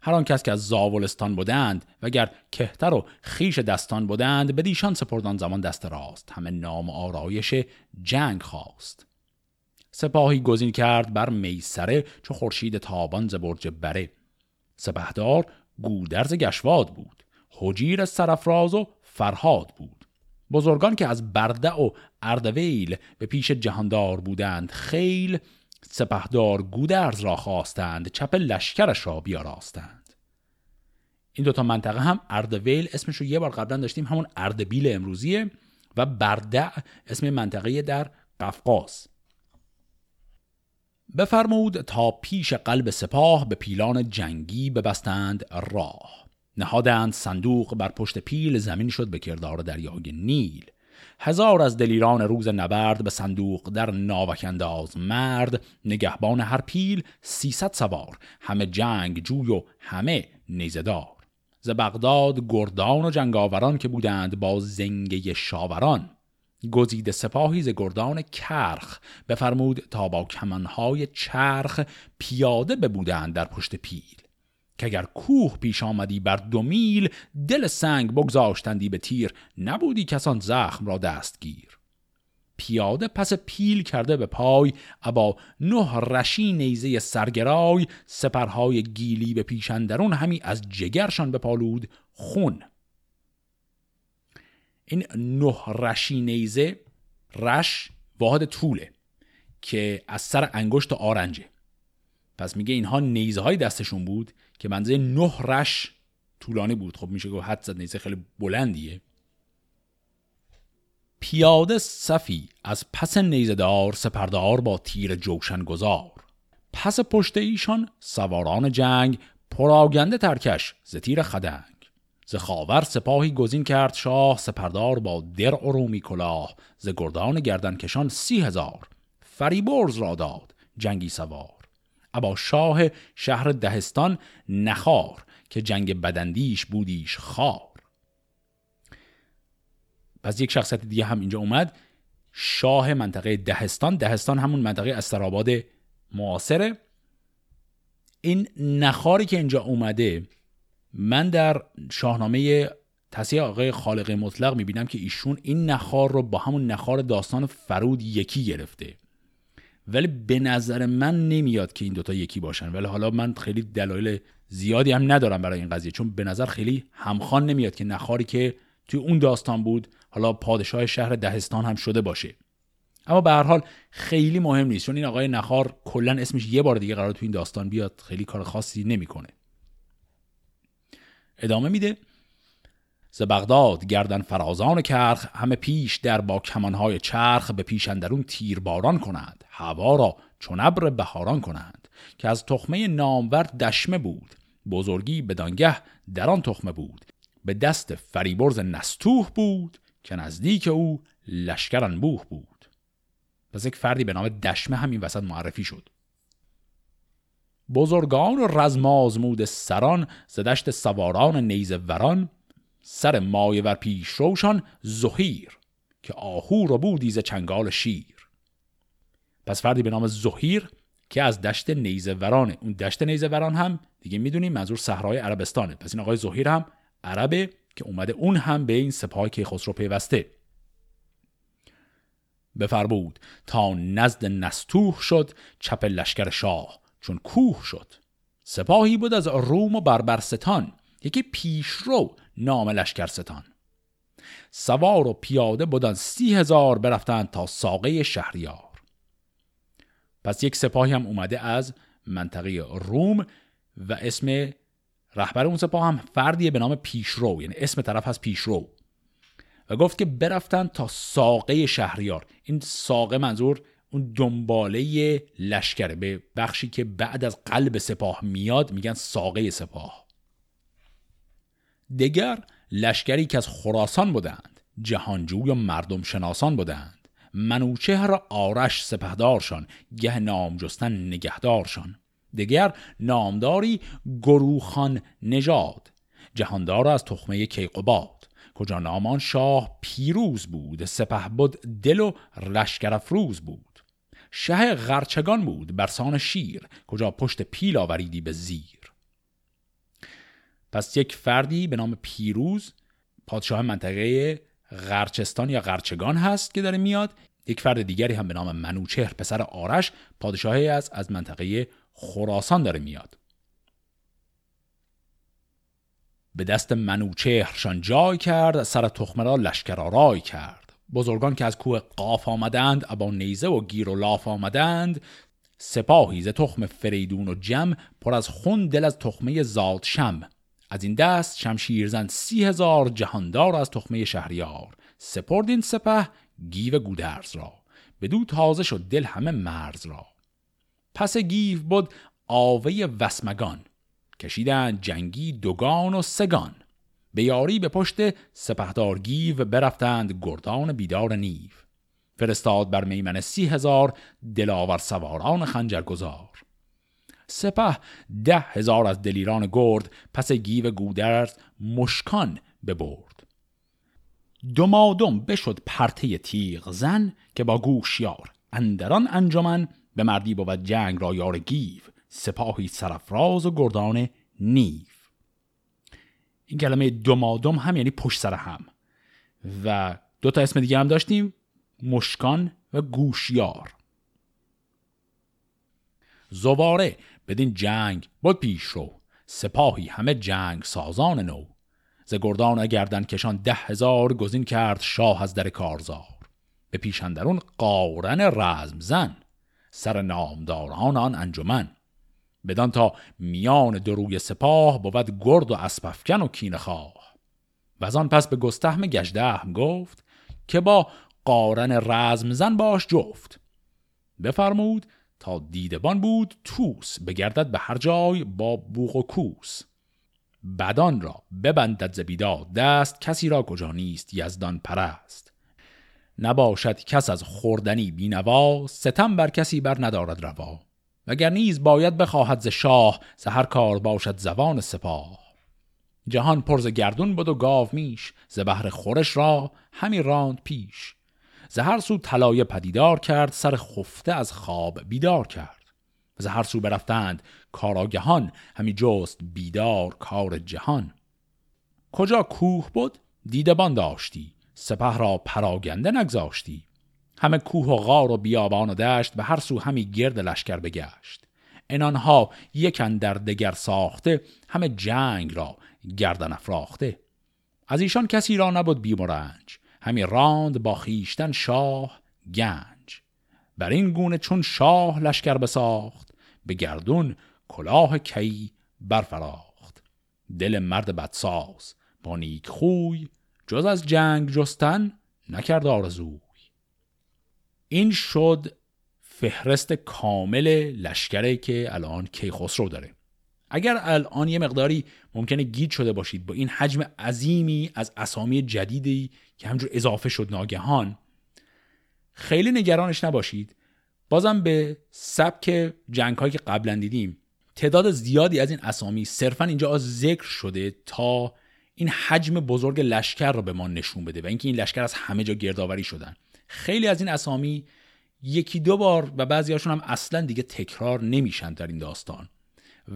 هر آن کس که از زاولستان بودند وگر کهتر و خیش دستان بودند به دیشان سپردان زمان دست راست. همه نام آرایش جنگ خواست. سپاهی گزین کرد بر میسره چو خورشید تابان ز برج بره. سپهدار گودرز گشواد بود حجیر سرفراز و فرهاد بود. بزرگان که از برده و اردویل به پیش جهاندار بودند خیل سپهدار گودرز را خواستند چپ لشکرش را بیاراستند. این دوتا منطقه هم اردویل اسمش رو یه بار قبلا داشتیم همون اردبیل امروزیه و برده اسم منطقه در قفقاز. بفرمود تا پیش قلب سپاه به پیلان جنگی ببستند راه. نهادند صندوق بر پشت پیل زمین شد به کردار دریای نیل. هزار از دلیران روز نبرد به صندوق در ناوک انداز مرد. نگهبان هر پیل سیصد سوار. همه جنگ جوی و همه نیزدار ز بغداد گردان و جنگاوران که بودند با زنگه شاوران. گزیده سپاهی ز گردان کرخ بفرمود تا با کمنهای چرخ پیاده ببودند در پشت پیل. که اگر کوه پیش آمدی بر دو میل دل سنگ بگذاشتندی به تیر. نبودی کسان زخم را دستگیر. پیاده پس پیل کرده به پای ابا نه رشی نیزه سرگرای. سپرهای گیلی به پیشندرون همی از جگرشان بپالود خون. این نه رشی نیزه رش واحد طوله که از سر انگشت آرنجه. پس میگه اینها نیزه های دستشون بود که منزه نه رش طولانی بود. خب میشه گفت حد زد نیزه خیلی بلندیه. پیاده صفی از پس نیزدار سپردار با تیر جوشن گذار. پس پشت ایشان سواران جنگ پراگنده ترکش ز تیر خدنگ. ز خاور سپاهی گزین کرد شاه سپردار با در رومی کلاه ز گردان گردن کشان سی هزار فریبرز را داد جنگی سوار. ابا شاه شهر دهستان نخار که جنگ بدندیش بودیش خار. پس یک شخصیت دیگه هم اینجا اومد شاه منطقه دهستان. دهستان همون منطقه استراباد معاصره. این نخاری که اینجا اومده من در شاهنامه تصیح آقای خالق مطلق می‌بینم که ایشون این نخار رو با همون نخار داستان فرود یکی گرفته. ولی به نظر من نمیاد که این دوتا یکی باشن. ولی حالا من خیلی دلایل زیادی هم ندارم برای این قضیه چون به نظر خیلی همخوان نمیاد که نخاری که توی اون داستان بود حالا پادشاه شهر دهستان هم شده باشه. اما به هر حال خیلی مهم نیست چون این آقای نخار کلا اسمش یه بار دیگه قرار تو این داستان بیاد خیلی کار خاصی نمی‌کنه. ادامه میده. ز بغداد گردن فرازان کرخ همه پیش در با کمانهای چرخ به پیش اندرون تیرباران کنند هوا را چون ابر بهاران کنند که از تخمه نامور دشمه بود. بزرگی بدانگه در آن تخمه بود. به دست فریبرز نستوه بود. که نزدیک او لشکر انبوه بود. پس یک فردی به نام دشمه همین وسط معرفی شد. بزرگان رزمازمود سران زدشت سواران نیز وران سر مایه ور پیش روشان زهیر که آهو رو بودی ز چنگال شیر. پس فردی به نام زهیر که از دشت نیزه ورانه اون دشت نیزه وران هم دیگه می‌دونیم منظور صحرای عربستانه. پس این آقای زهیر هم عربه که اومده اون هم به این سپاه که خسرو پیوسته. بفرمود تا نزد نستوه شد چپ لشکر شاه. چون کوه شد. سپاهی بود از روم و بربرستان یکی پیشرو نام لشکرستان سوار و پیاده بودن سی هزار برفتند تا ساقه شهریار. پس یک سپاهی هم اومده از منطقه روم و اسم رهبر اون سپاه هم فردیه به نام پیشرو یعنی اسم طرف هست پیشرو. و گفت که برفتن تا ساقه شهریار. این ساقه منظور اون دنباله لشکره به بخشی که بعد از قلب سپاه میاد میگن ساقه سپاه. دگر لشکری که از خراسان بودند جهانجوی و مردم شناسان بودند منوچهر آرش سپهدارشان گه نام جستن نگهدارشان. دگر نامداری گروخان نژاد جهاندار از تخمه کیقوباد کجا نامان شاه پیروز بود سپه بود دل و لشکر افروز بود. شه غرچگان بود برسان شیر کجا پشت پیل آوریدی به زیر. پس یک فردی به نام پیروز پادشاه منطقه غرچستان یا غرچگان هست که داره میاد. یک فرد دیگری هم به نام منوچهر پسر آرش پادشاهی است از منطقه خراسان داره میاد. به دست منوچهرشان جای کرد سر تخمه را لشکر آرای کرد. بزرگان که از کوه قاف آمدند ابا نیزه و گیر و لاف آمدند. سپاهی ز تخم فریدون و جم پر از خون دل از تخمه زاد شم. از این دست شمشیرزن سی هزار جهاندار از تخمه شهریار. سپرد این سپه گیو گودرز را بدو تازه شد دل همه مرز را. پس گیو بود آوه وسمگان کشیدن جنگی دوگان و سگان. به یاری به پشت سپهدار گیو برفتند گردان بیدار نیو. فرستاد بر میمن سی هزار دلاور سواران خنجرگزار. سپه ده هزار از دلیران گرد پس گیو گودرز مشکان ببرد. دمادم بشد پرته تیغ زن که با گوشیار اندران انجمن به مردی بود جنگ را یار گیو سپاهی سرفراز و گردان نیو. این کلمه دمادم هم یعنی پشت سر هم. و دو تا اسم دیگه هم داشتیم مشکان و گوشیار. زواره بدین جنگ بود پیش رو. سپاهی همه جنگ سازان نو. ز گردان گردن کشان ده هزار گزین کرد شاه از در کارزار. به پیشندرون قارن رزم زن سر نامداران آن انجمن. بدان تا میان دروی سپاه بود گرد و اسپفکن و کین خواه. و آن پس به گستهم گجدهم گفت که با قارن رزم زن باش جفت. بفرمود تا دیدبان بود توس بگردد به هر جای با بوغ و کوس. بدان را ببندد زبیداد دست کسی را کجا نیست یزدان پرست. نباشد کس از خوردنی بینوا ستم بر کسی بر ندارد روا. وگر نیز باید بخواهد ز شاه ز هر کار باشد زبان سپاه. جهان پرز گردون بود و گاو میش ز بهر خورش را همی راند پیش. ز هر سو طلایه پدیدار کرد سر خفته از خواب بیدار کرد. ز هر سو برفتند کاراگهان همی جست بیدار کار جهان. کجا کوه بود دیدبان داشتی سپه را پراگنده نگذاشتی. همه کوه و غار و بیابان و دشت به هر سو همی گرد لشکر بگشت. انانها یکن در دگر ساخته همه جنگ را گردن افراخته. از ایشان کسی را نبود بیم و رنج همی راند با خیشتن شاه گنج. بر این گونه چون شاه لشکر بساخت به گردون کلاه کی برفراخت. دل مرد بدساز با نیک خوی جز از جنگ جستن نکرد آرزوی این شد فهرست کامل لشکره که الان کیخسرو داره. اگر الان یه مقداری ممکنه گیج شده باشید با این حجم عظیمی از اسامی جدیدی که همجور اضافه شد ناگهان خیلی نگرانش نباشید. بازم به سبک جنگ هایی که قبلا دیدیم تعداد زیادی از این اسامی صرفا اینجا ذکر شده تا این حجم بزرگ لشکر رو به ما نشون بده و اینکه این لشکر از همه جا گردآوری شدن. خیلی از این اسامی یکی دو بار و بعضی هاشون هم اصلا دیگه تکرار نمیشن در این داستان.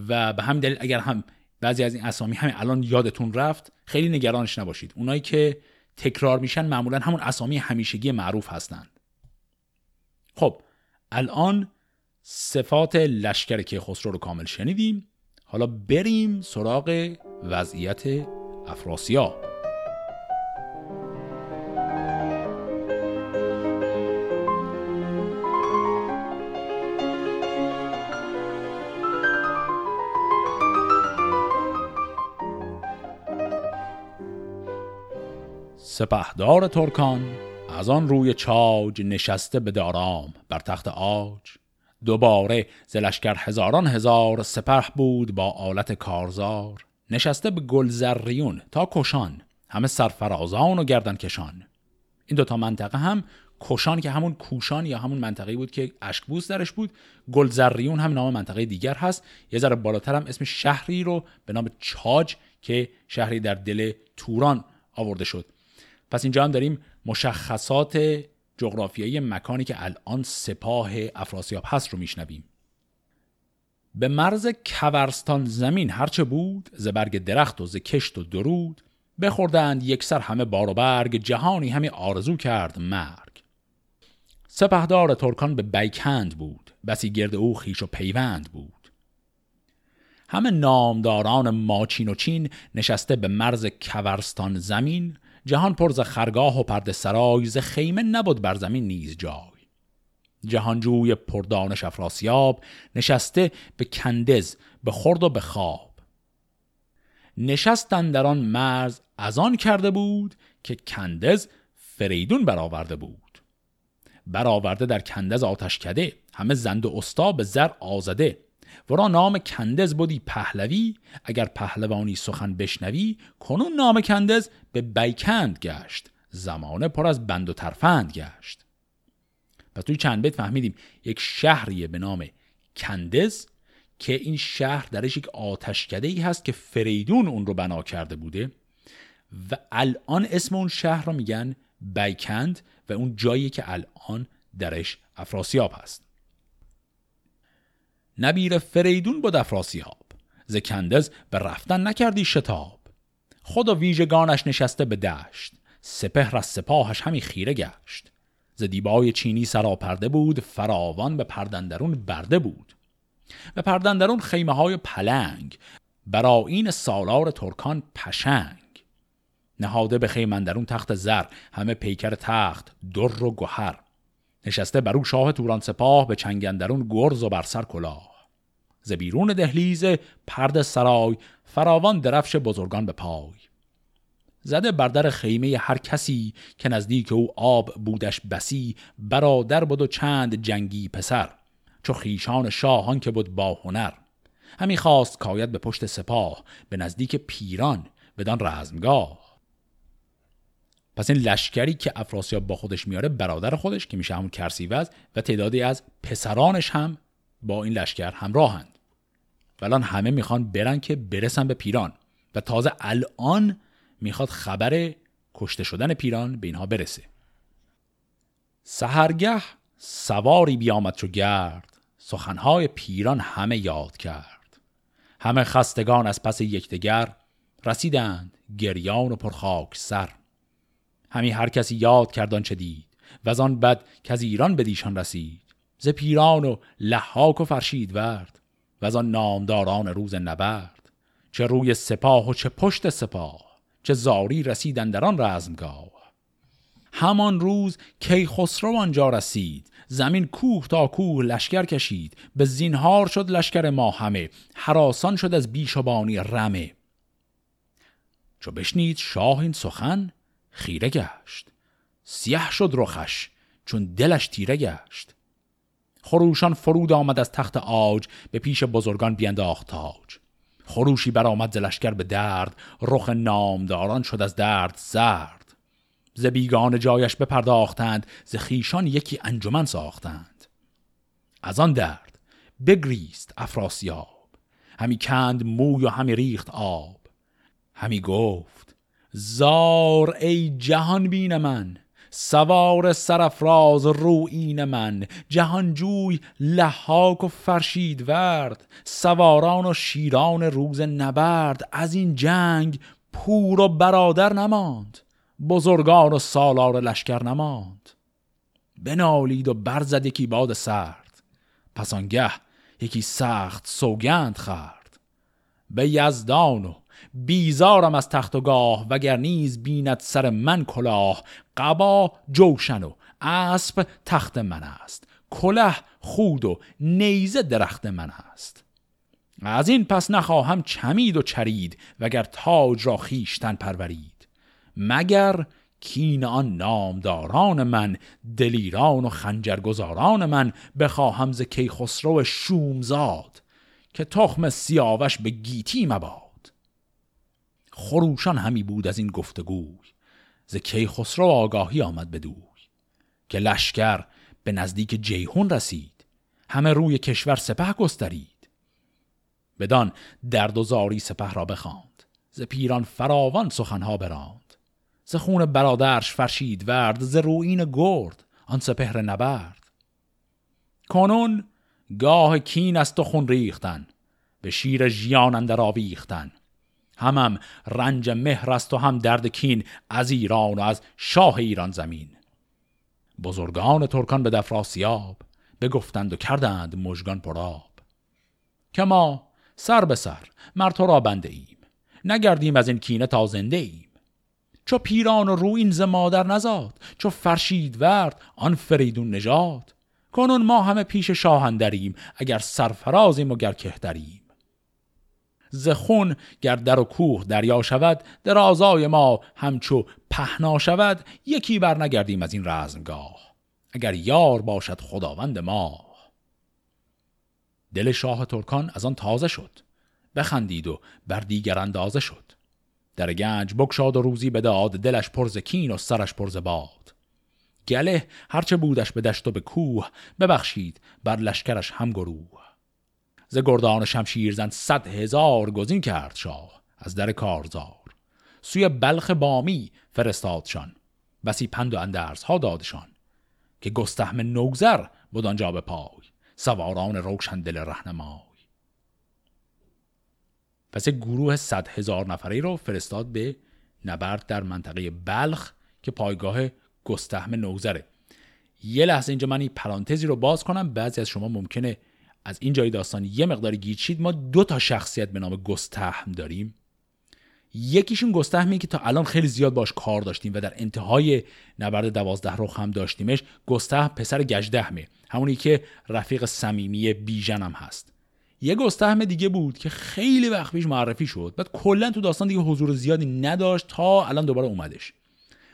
و به همین دلیل اگر هم بعضی از این اسامی همین الان یادتون رفت خیلی نگرانش نباشید. اونایی که تکرار میشن معمولا همون اسامی همیشگی معروف هستند. خب الان صفات لشکر که خسرو رو کامل شنیدیم. حالا بریم سراغ وضعیت افراسیاب. سپهدار ترکان از آن روی چاج نشسته به دارام بر تخت آج دوباره زلشکر هزاران هزار سپه بود با آلت کارزار. نشسته به گلزریون تا کشان همه سرفرازان و گردن کشان. این دوتا منطقه هم کشان که همون کوشان یا همون منطقه بود که اشکبوس درش بود گلزریون هم نام منطقه دیگر هست. یه ذره بالاتر هم اسم شهری رو به نام چاج که شهری در دل توران آورده شد. پس اینجا هم داریم مشخصات جغرافیایی مکانی که الان سپاه افراسیاب هست رو میشنویم. به مرز کورستان زمین هرچه بود ز برگ درخت و ز کشت و درود بخوردند یکسر همه بار و برگ جهانی همه آرزو کرد مرگ. سپهدار ترکان به بیکند بود بسی گرد او خیش و پیوند بود. همه نامداران ماچین و چین نشسته به مرز کورستان زمین جهان پر ز خرگاه و پرده سرای ز خیمه نبود بر زمین نیز جای. جهانجوی پردانش افراسیاب نشسته به کندز به خرد و به خواب. نشستن در آن مرز از آن کرده بود که کندز فریدون برآورده بود. برآورده در کندز آتش کده همه زند و استا به زر آزده. ورا نام کندز بودی پهلوی اگر پهلوانی سخن بشنوی کنون نام کندز به بیکند گشت زمانه پر از بند و ترفند گشت. پس توی چند بیت فهمیدیم یک شهریه به نام کندز که این شهر درش یک آتشکده ای هست که فریدون اون رو بنا کرده بوده و الان اسم اون شهر رو میگن بیکند و اون جایی که الان درش افراسیاب هست. نبیر فریدون بود افراسیاب. ز کندز به رفتن نکردی شتاب. خود و ویژگانش نشسته به دشت. سپهر از سپاهش همی خیره گشت. ز دیبای چینی سراپرده بود فراوان به پردندرون برده بود. به پردندرون خیمه های پلنگ برا این سالار ترکان پشنگ. نهاده به خیمندرون تخت زر همه پیکر تخت در و گوهر نشسته بر او شاه توران سپاه به چنگندرون گرز و بر سر کلاه. ز بیرون دهلیز پرد سرای فراوان درفش بزرگان به پای. زده بر در خیمه هر کسی که نزدیک او آب بودش بسی برادر بود و چند جنگی پسر چو خیشان شاهان که بود با هنر. همی خواست کاید به پشت سپاه به نزدیک پیران بدان رزمگاه. پس این لشکری که افراسیاب با خودش میاره برادر خودش که میشه همون کرسیوز و تعدادی از پسرانش هم با این لشکر همراهند. الان همه می‌خوان برن که برسن به پیران و تازه الان می‌خواد خبر کشته شدن پیران به اینها برسه. سهرگه سواری بیامد چو گرد سخنهای پیران همه یاد کرد. همه خستگان از پس یکدیگر رسیدند گریان و پرخاک سر. همی هر کسی یاد کردان چه دید و از آن بد که از ایران به دیشان رسید. ز پیران و لحاک و فرشید ورد و از آن نامداران روز نبرد. چه روی سپاه و چه پشت سپاه چه زاری رسیدن در آن رزمگاه. همان روز کی خسرو آنجا رسید زمین کوه تا کوه لشکر کشید به زینهار شد لشکر ما همه حراسان شد از بیشبانی رمه. چو بشنید شاه این سخن خیره گشت. سیه شد رخش چون دلش تیره گشت. خروشان فرود آمد از تخت آج به پیش بزرگان بینداخت تاج. خروشی برآمد ز لشکر به درد رخ نامداران شد از درد زرد ز بیگان جایش بپرداختند ز خیشان یکی انجمن ساختند. از آن درد بگریست افراسیاب همی کند موی و همی ریخت آب. همی گفت زار ای جهان بین من سوار سرفراز روین من. جهانجوی لحاک و فرشید ورد سواران و شیران روز نبرد. از این جنگ پور و برادر نماند بزرگان و سالار لشکر نماند. بنالید و برزد یکی باد سرد پس آنگه یکی سخت سوگند خرد به یزدان و بیزارم از تخت و گاه وگر نیز بیند سر من کلاه. قبا جوشن و اسب تخت من است. کله خود و نیزه درخت من است. از این پس نخواهم چمید و چرید وگر تاج را خیشتن پرورید. مگر کین آن نامداران من دلیران و خنجرگزاران من بخواهم ز کیخسرو شومزاد که تخم سیاوش به گیتی مباد. خروشان همی بود از این گفتگوی. ز کیخسرو آگاهی آمد بدوی که لشکر به نزدیک جیهون رسید. همه روی کشور سپه گسترید. بدان درد و زاری سپه را بخواند. ز پیران فراوان سخنها براند. ز خون برادرش فرشید ورد ز روین گرد آن سپهر نبرد. کنون گاه کین است و خون ریختن به شیر ژیان اندر آویختن. همم رنج مهر است و هم درد کین از ایران و از شاه ایران زمین. بزرگان ترکان به دفراسیاب بگفتند و کردند مژگان پراب که ما سر به سر مر تو را بنده ایم نگردیم از این کینه تا زنده ایم. چو پیران و روین ز مادر نزاد چو فرشید ورد آن فریدون نژاد. کنون ما همه پیش شاهندریم اگر سرفرازیم و گر کهتریم. ز خون گر در و کوه دریا شود درازای ما همچو پهنا شود یکی بر نگردیم از این رزمگاه. اگر یار باشد خداوند ما. دل شاه ترکان از آن تازه شد بخندید و بر دیگر اندازه شد. در گنج بکشاد و روزی بداد دلش پرز کین و سرش پرز باد. گله هرچه بودش به دشت و به کوه ببخشید بر لشکرش هم گروه. ز گردان شمشیر زن صد هزار گزین کرد شاه از در کارزار. سوی بلخ بامی فرستادشان بسی پند و اندرز ها دادشان که گستهم نوگزر بود آنجا به پای. سواران روشن دل رهنمای. پس گروه صد هزار نفره رو فرستاد به نبرد در منطقه بلخ که پایگاه گستهم نوزره یه لحظه اینجا من این پرانتزی رو باز کنم. بعضی از شما ممکنه از این جای داستان یه مقدار گیچید ما دو تا شخصیت به نام گستهم داریم. یکیشون گستهمی که تا الان خیلی زیاد باش کار داشتیم و در انتهای نبرد دوازده رخ هم داشتیمش. گسته پسر گجدهمه همونی که رفیق صمیمی بیژن هست. یه گستهم دیگه بود که خیلی وقت پیش معرفی شد بعد کلا تو داستان دیگه حضور زیادی نداشت تا الان دوباره اومدش.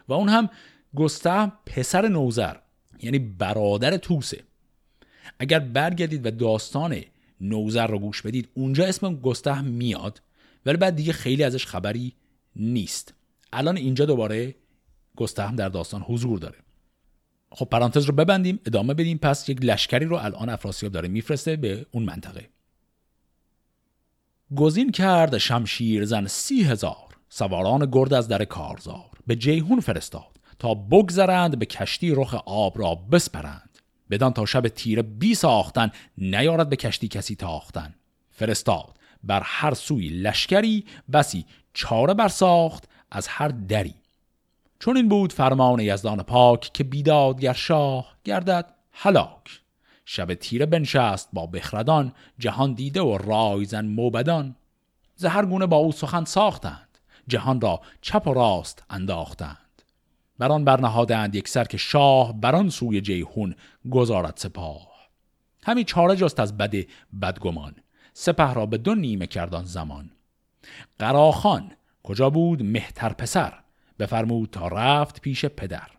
و اون هم گستهم پسر نوزر یعنی برادر توسه. اگر برگردید و داستان نوزر رو گوش بدید اونجا اسم گستهم میاد ولی بعد دیگه خیلی ازش خبری نیست. الان اینجا دوباره گستهم در داستان حضور داره. خب پرانتز رو ببندیم ادامه بدیم پس یک لشکری رو الان افراسیاب داره میفرسته به اون منطقه. گزین کرد شمشیر زن سی هزار سواران گرد از در کارزار به جیهون فرستاد تا بگذرند به کشتی رخ آب را بسپرند. بدان تا شب تیره بی ساختن نیارد به کشتی کسی تاختن. فرستاد. بر هر سوی لشکری بسی چاره بر ساخت از هر دری. چون این بود فرمان یزدان پاک که بیدادگر شاه گردد هلاک. شب تیره بنشست با بخردان جهان دیده و رایزن موبدان. زهر گونه با او سخن ساختند. جهان را چپ و راست انداختند. بران برنهادند یک سر که شاه بران سوی جیهون گذارد سپاه. همی چاره جست از بد بدگمان سپه را به دو نیمه کردان زمان. قراخان کجا بود مهتر پسر؟ بفرمود تا رفت پیش پدر.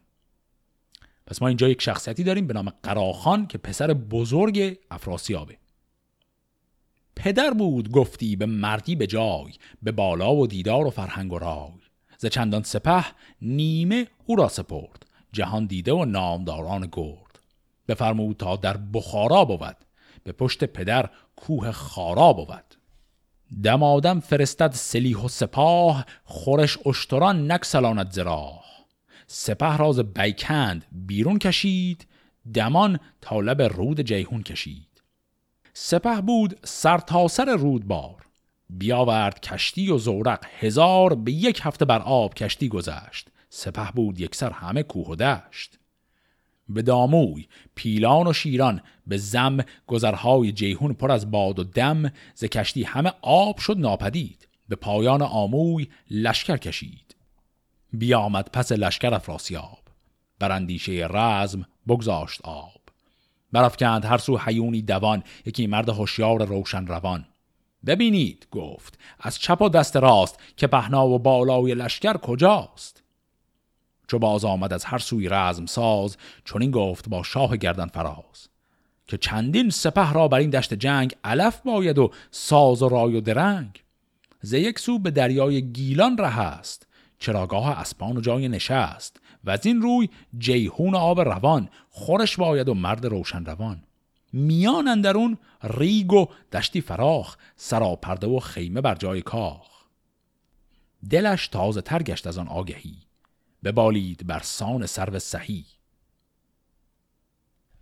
پس ما اینجا یک شخصیتی داریم به نام قراخان که پسر بزرگ افراسیابه. پدر بود گفتی به مردی به جای به بالا و دیدار و فرهنگ و رای. ز چندان سپه نیمه او را سپرد جهان دیده و نامداران گرد. بفرمود تا در بخارا بود به پشت پدر کوه خارا بود. دمادم فرستد سلیح و سپاه خورش اشتران نکسلاند زراح سپه راز بیکند بیرون کشید دمان تا لب رود جیهون کشید. سپه بود سر رود بار بیاورد کشتی و زورق هزار به یک هفته بر آب کشتی گذشت. سپه بود یکسر همه کوه و دشت. به داموی پیلان و شیران به زم گذرهای جیهون پر از باد و دم ز کشتی همه آب شد ناپدید. به پایان آموی لشکر کشید. بیامد پس لشکر افراسیاب. بر اندیشه رزم بگذاشت آب. برافکند هر سو حیونی دوان یکی مرد هوشیار روشن روان. ببینید گفت از چپ و دست راست که پهنا و بالای لشکر کجاست؟ چو باز آمد از هر سوی رزم ساز چون این گفت با شاه گردن فراز که چندین سپه را بر این دشت جنگ علف باید و ساز و رای و درنگ. ز یک سو به دریای گیلان ره است چراگاه اسپان و جای نشست و از این روی جیهون آب روان خورش باید و مرد روشن روان. میان اندرون ریگ و دشتی فراخ سراپرده و خیمه بر جای کاخ. دلش تازه تر گشت از آن آگهی ببالید بر سان سرو صحی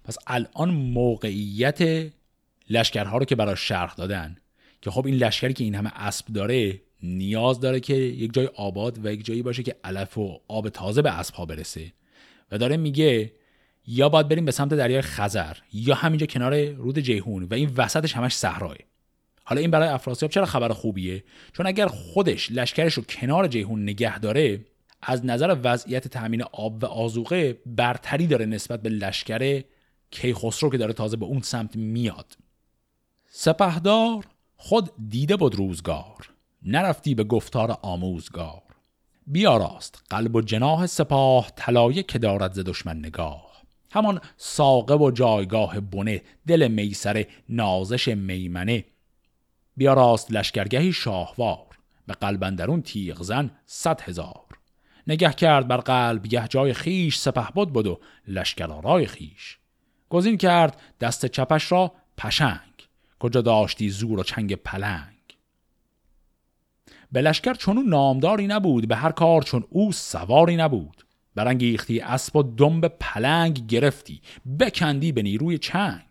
پس الان موقعیت لشکرها رو که برای شرح دادن که خب این لشکری که این همه اسب داره نیاز داره که یک جای آباد و یک جایی باشه که علف و آب تازه به اسب ها برسه. و داره میگه یا باید بریم به سمت دریای خزر یا همینجا کنار رود جیهون و این وسطش همش صحراه حالا این برای افراسیاب چرا خبر خوبیه؟ چون اگر خودش لشکرش رو کنار جیهون نگه داره از نظر وضعیت تامین آب و آزوقه برتری داره نسبت به لشکر کیخسرو که داره تازه به اون سمت میاد. سپهدار خود دیده بود روزگار نرفتی به گفتار آموزگار. بیا راست قلب و جناه سپاه طلایه که دارد ز دشمن نگاه همان ساقه و جایگاه بنه دل میسر نازش میمنه. بیا راست لشکرگهی شاهوار به قلبندرون تیغ زن صد هزار. نگه کرد بر قلب گه جای خیش سپه بود بود و لشکرارای خیش گزین کرد دست چپش را پشنگ کجا داشتی زور و چنگ پلنگ. به لشکر چون نامداری نبود به هر کار چون او سواری نبود. برانگیختی اسب و دنب پلنگ گرفتی بکندی به نیروی چنگ.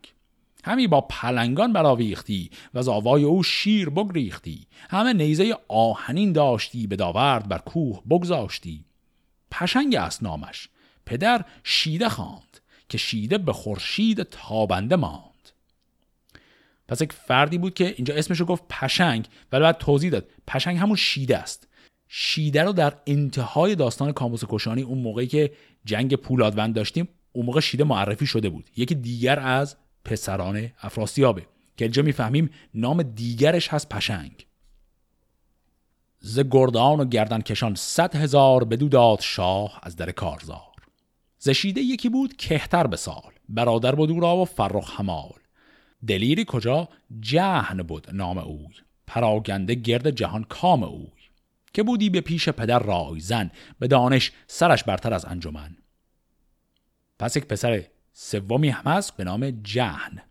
همی با پلنگان براویختی و از آوای او شیر بگریختی. همه نیزه آهنین داشتی به داورد بر کوه بگذاشتی. پشنگ است نامش. پدر شیده خواند که شیده به خورشید تابنده ماند. پس یک فردی بود که اینجا اسمشو گفت پشنگ ولی بعد توضیح داد. پشنگ همون شیده است. شیده رو در انتهای داستان کاموس کشانی اون موقعی که جنگ پولادوند داشتیم اون موقع شیده معرفی شده بود. یکی دیگر از پسران افراسیابه. که اینجا می‌فهمیم نام دیگرش هست پشنگ. ز گردان و گردن کشان صد هزار بدو داد شاه از در کارزار. ز شیده یکی بود کهتر به سال برادر بود را و فرخ همال. دلیری کجا؟ جهن بود نام اوی. پراگنده گرد جهان کام اوی. که بودی به پیش پدر رای زن به دانش سرش برتر از انجمن. پس یک پسر سومی هم هست به نام جهن.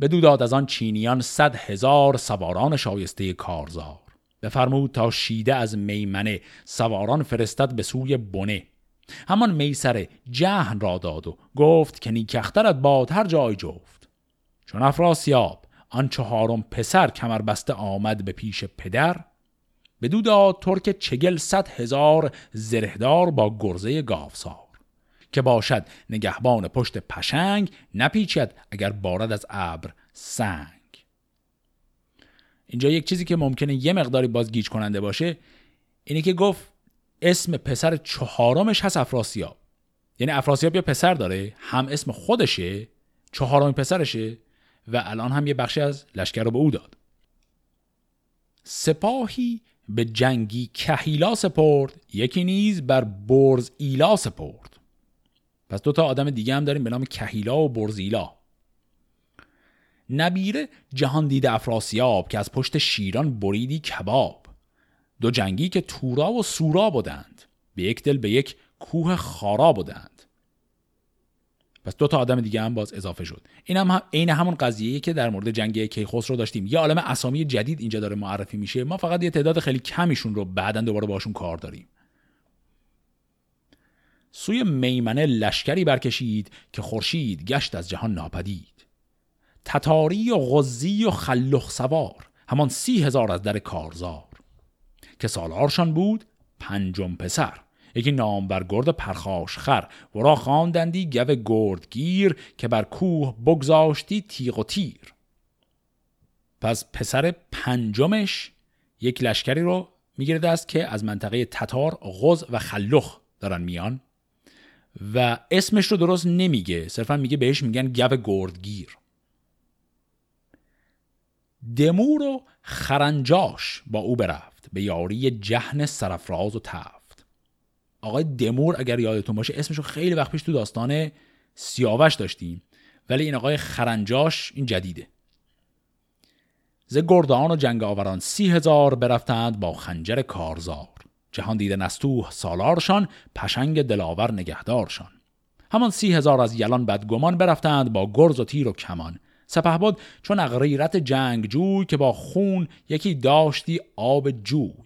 بدو داد از آن چینیان صد هزار سواران شایسته کارزار. بفرمود تا شیده از میمنه سواران فرستد به سوی بنه. همان میسر جهن را داد و گفت که نیکخترت باد هر جای جفت. چون افراسیاب آن چهارم پسر کمر بسته آمد به پیش پدر بدو داد ترک چگل صد هزار زرهدار با گرزه گاوسار. که باشد نگهبان پشت پشنگ نپیچد اگر بارد از ابر سنگ. اینجا یک چیزی که ممکنه یه مقداری باز گیج کننده باشه اینه که گفت اسم پسر چهارمش هست افراسیاب. یعنی افراسیاب یه پسر داره هم اسم خودشه چهارم پسرشه و الان هم یه بخشی از لشکر رو به او داد. سپاهی به جنگی کهیلا سپرد یکی نیز بر برز ایلا سپرد. پس دو تا آدم دیگه هم داریم به نام کهیلا و برزیلا نبیره جهان دیده افراسیاب که از پشت شیران بریدی کباب. دو جنگی که تورا و سورا بودند. به یک دل به یک کوه خارا بودند. پس دو تا آدم دیگه هم باز اضافه شد. این هم, عین همون قضیه که در مورد جنگ کیخسرو داشتیم. یه عالم اسامی جدید اینجا داره معرفی میشه. ما فقط یه تعداد خیلی کمیشون رو بعدا دوباره باشون کار داریم. سوی میمنه لشکری برکشید که خورشید گشت از جهان ناپدید. تتاری و غزی و خلخ سوار همان سی هزار از در کارزار. که سالارشان بود پنجم پسر. یکی نام بر گرد پرخاش خر. ورا خواندندی گو گردگیر که بر کوه بگذاشتی تیغ و تیر. پس پسر پنجمش یک لشکری رو می‌گیره دست که از منطقه تتار غز و خلخ دارن میان و اسمش رو درست نمیگه. صرفا میگه بهش میگن گو گردگیر دمور و خرنجاش با او برفت. به یاری جهن سرفراز و تفت. آقای دمور اگر یادتون باشه اسمش رو خیلی وقت پیش تو داستان سیاوش داشتیم. ولی این آقای خرنجاش این جدیده. ز گردان و جنگ آوران سی هزار برفتند با خنجر کارزار. جهان دیده نستوه سالارشان پشنگ دلاور نگهدارشان. همان سی هزار از یلان بدگمان برفتند با گرز و تیر و کمان. سپهبد چون اغریرت جنگ جوی که با خون یکی داشتی آب جوی.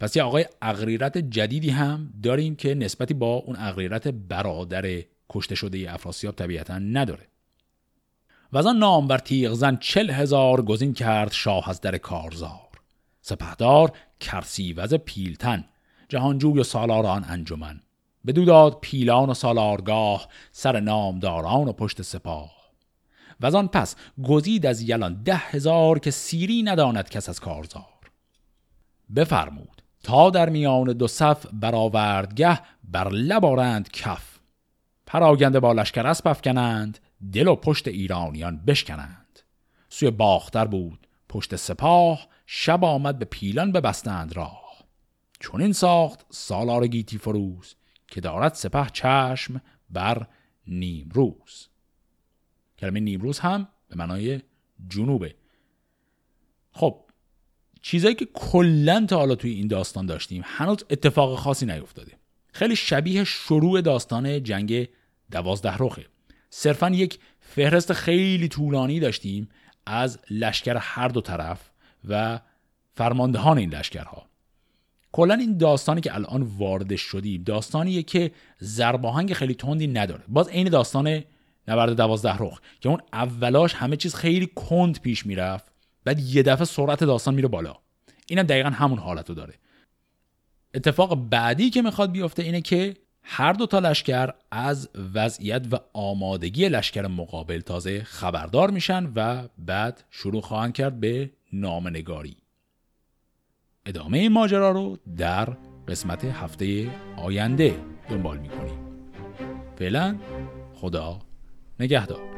پس یه آقای اغریرت جدیدی هم داریم که نسبتی با اون اغریرت برادر کشته شده افراسیاب طبیعتا نداره. و از آن نام بر تیغ زن چل هزار گزین کرد شاه از در کارزار. سپهدار کرسیوز پیلتن جهانجوی و سالاران انجمن. بدو داد پیلان و سالارگاه سر نامداران و پشت سپاه. و از آن پس گزید از یلان ده هزار که سیری نداند کس از کارزار. بفرمود. تا در میان دو صف برآوردگه بر لبارند کف. پراگنده با لشکر اسب افکنند دل و پشت ایرانیان بشکنند. سوی باختر بود پشت سپاه شب آمد به پیلان ببستند راه. چون این ساخت سالار گیتی فروز که دارد سپه چشم بر نیمروز. کلمه نیمروز هم به معنای جنوبه. خب چیزایی که کلا تا حالا توی این داستان داشتیم هنوز اتفاق خاصی نیفتاده. خیلی شبیه شروع داستان جنگ دوازده رخه. صرفا یک فهرست خیلی طولانی داشتیم از لشکر هر دو طرف و فرماندهان این لشکرها. کلا این داستانی که الان وارد شدیم داستانیه که زرباهنگ خیلی تندی نداره. باز عین داستان نبرد دوازده رخ که اون اولاش همه چیز خیلی کند پیش می‌رفت. بعد یه دفعه سرعت داستان میره بالا. اینم دقیقا همون حالتو داره. اتفاق بعدی که می‌خواد بیفته اینه که هر دو تا لشکر از وضعیت و آمادگی لشکر مقابل تازه خبردار میشن و بعد شروع خواهند کرد به نامنگاری. ادامه ماجرا رو در قسمت هفته آینده دنبال می‌کنیم. فعلا خدا نگهدار.